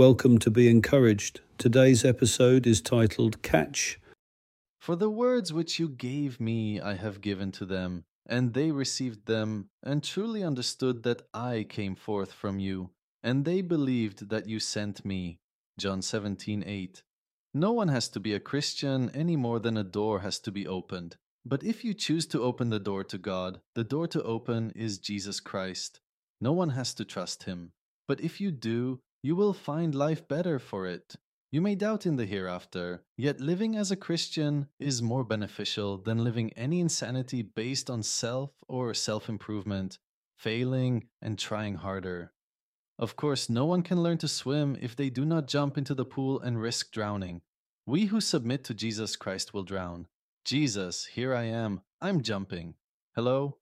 Welcome to Be Encouraged. Today's episode is titled Catch. For the words which you gave me I have given to them, and they received them, and truly understood that I came forth from you, and they believed that you sent me. John 17 8. No one has to be a Christian any more than a door has to be opened. But if you choose to open the door to God, the door to open is Jesus Christ. No one has to trust him. But if you do, you will find life better for it. You may doubt in the hereafter, yet living as a Christian is more beneficial than living any insanity based on self or self improvement, failing and trying harder. Of course, no one can learn to swim if they do not jump into the pool and risk drowning. We who submit to Jesus Christ will drown. Jesus, here I am, I'm jumping. Hello,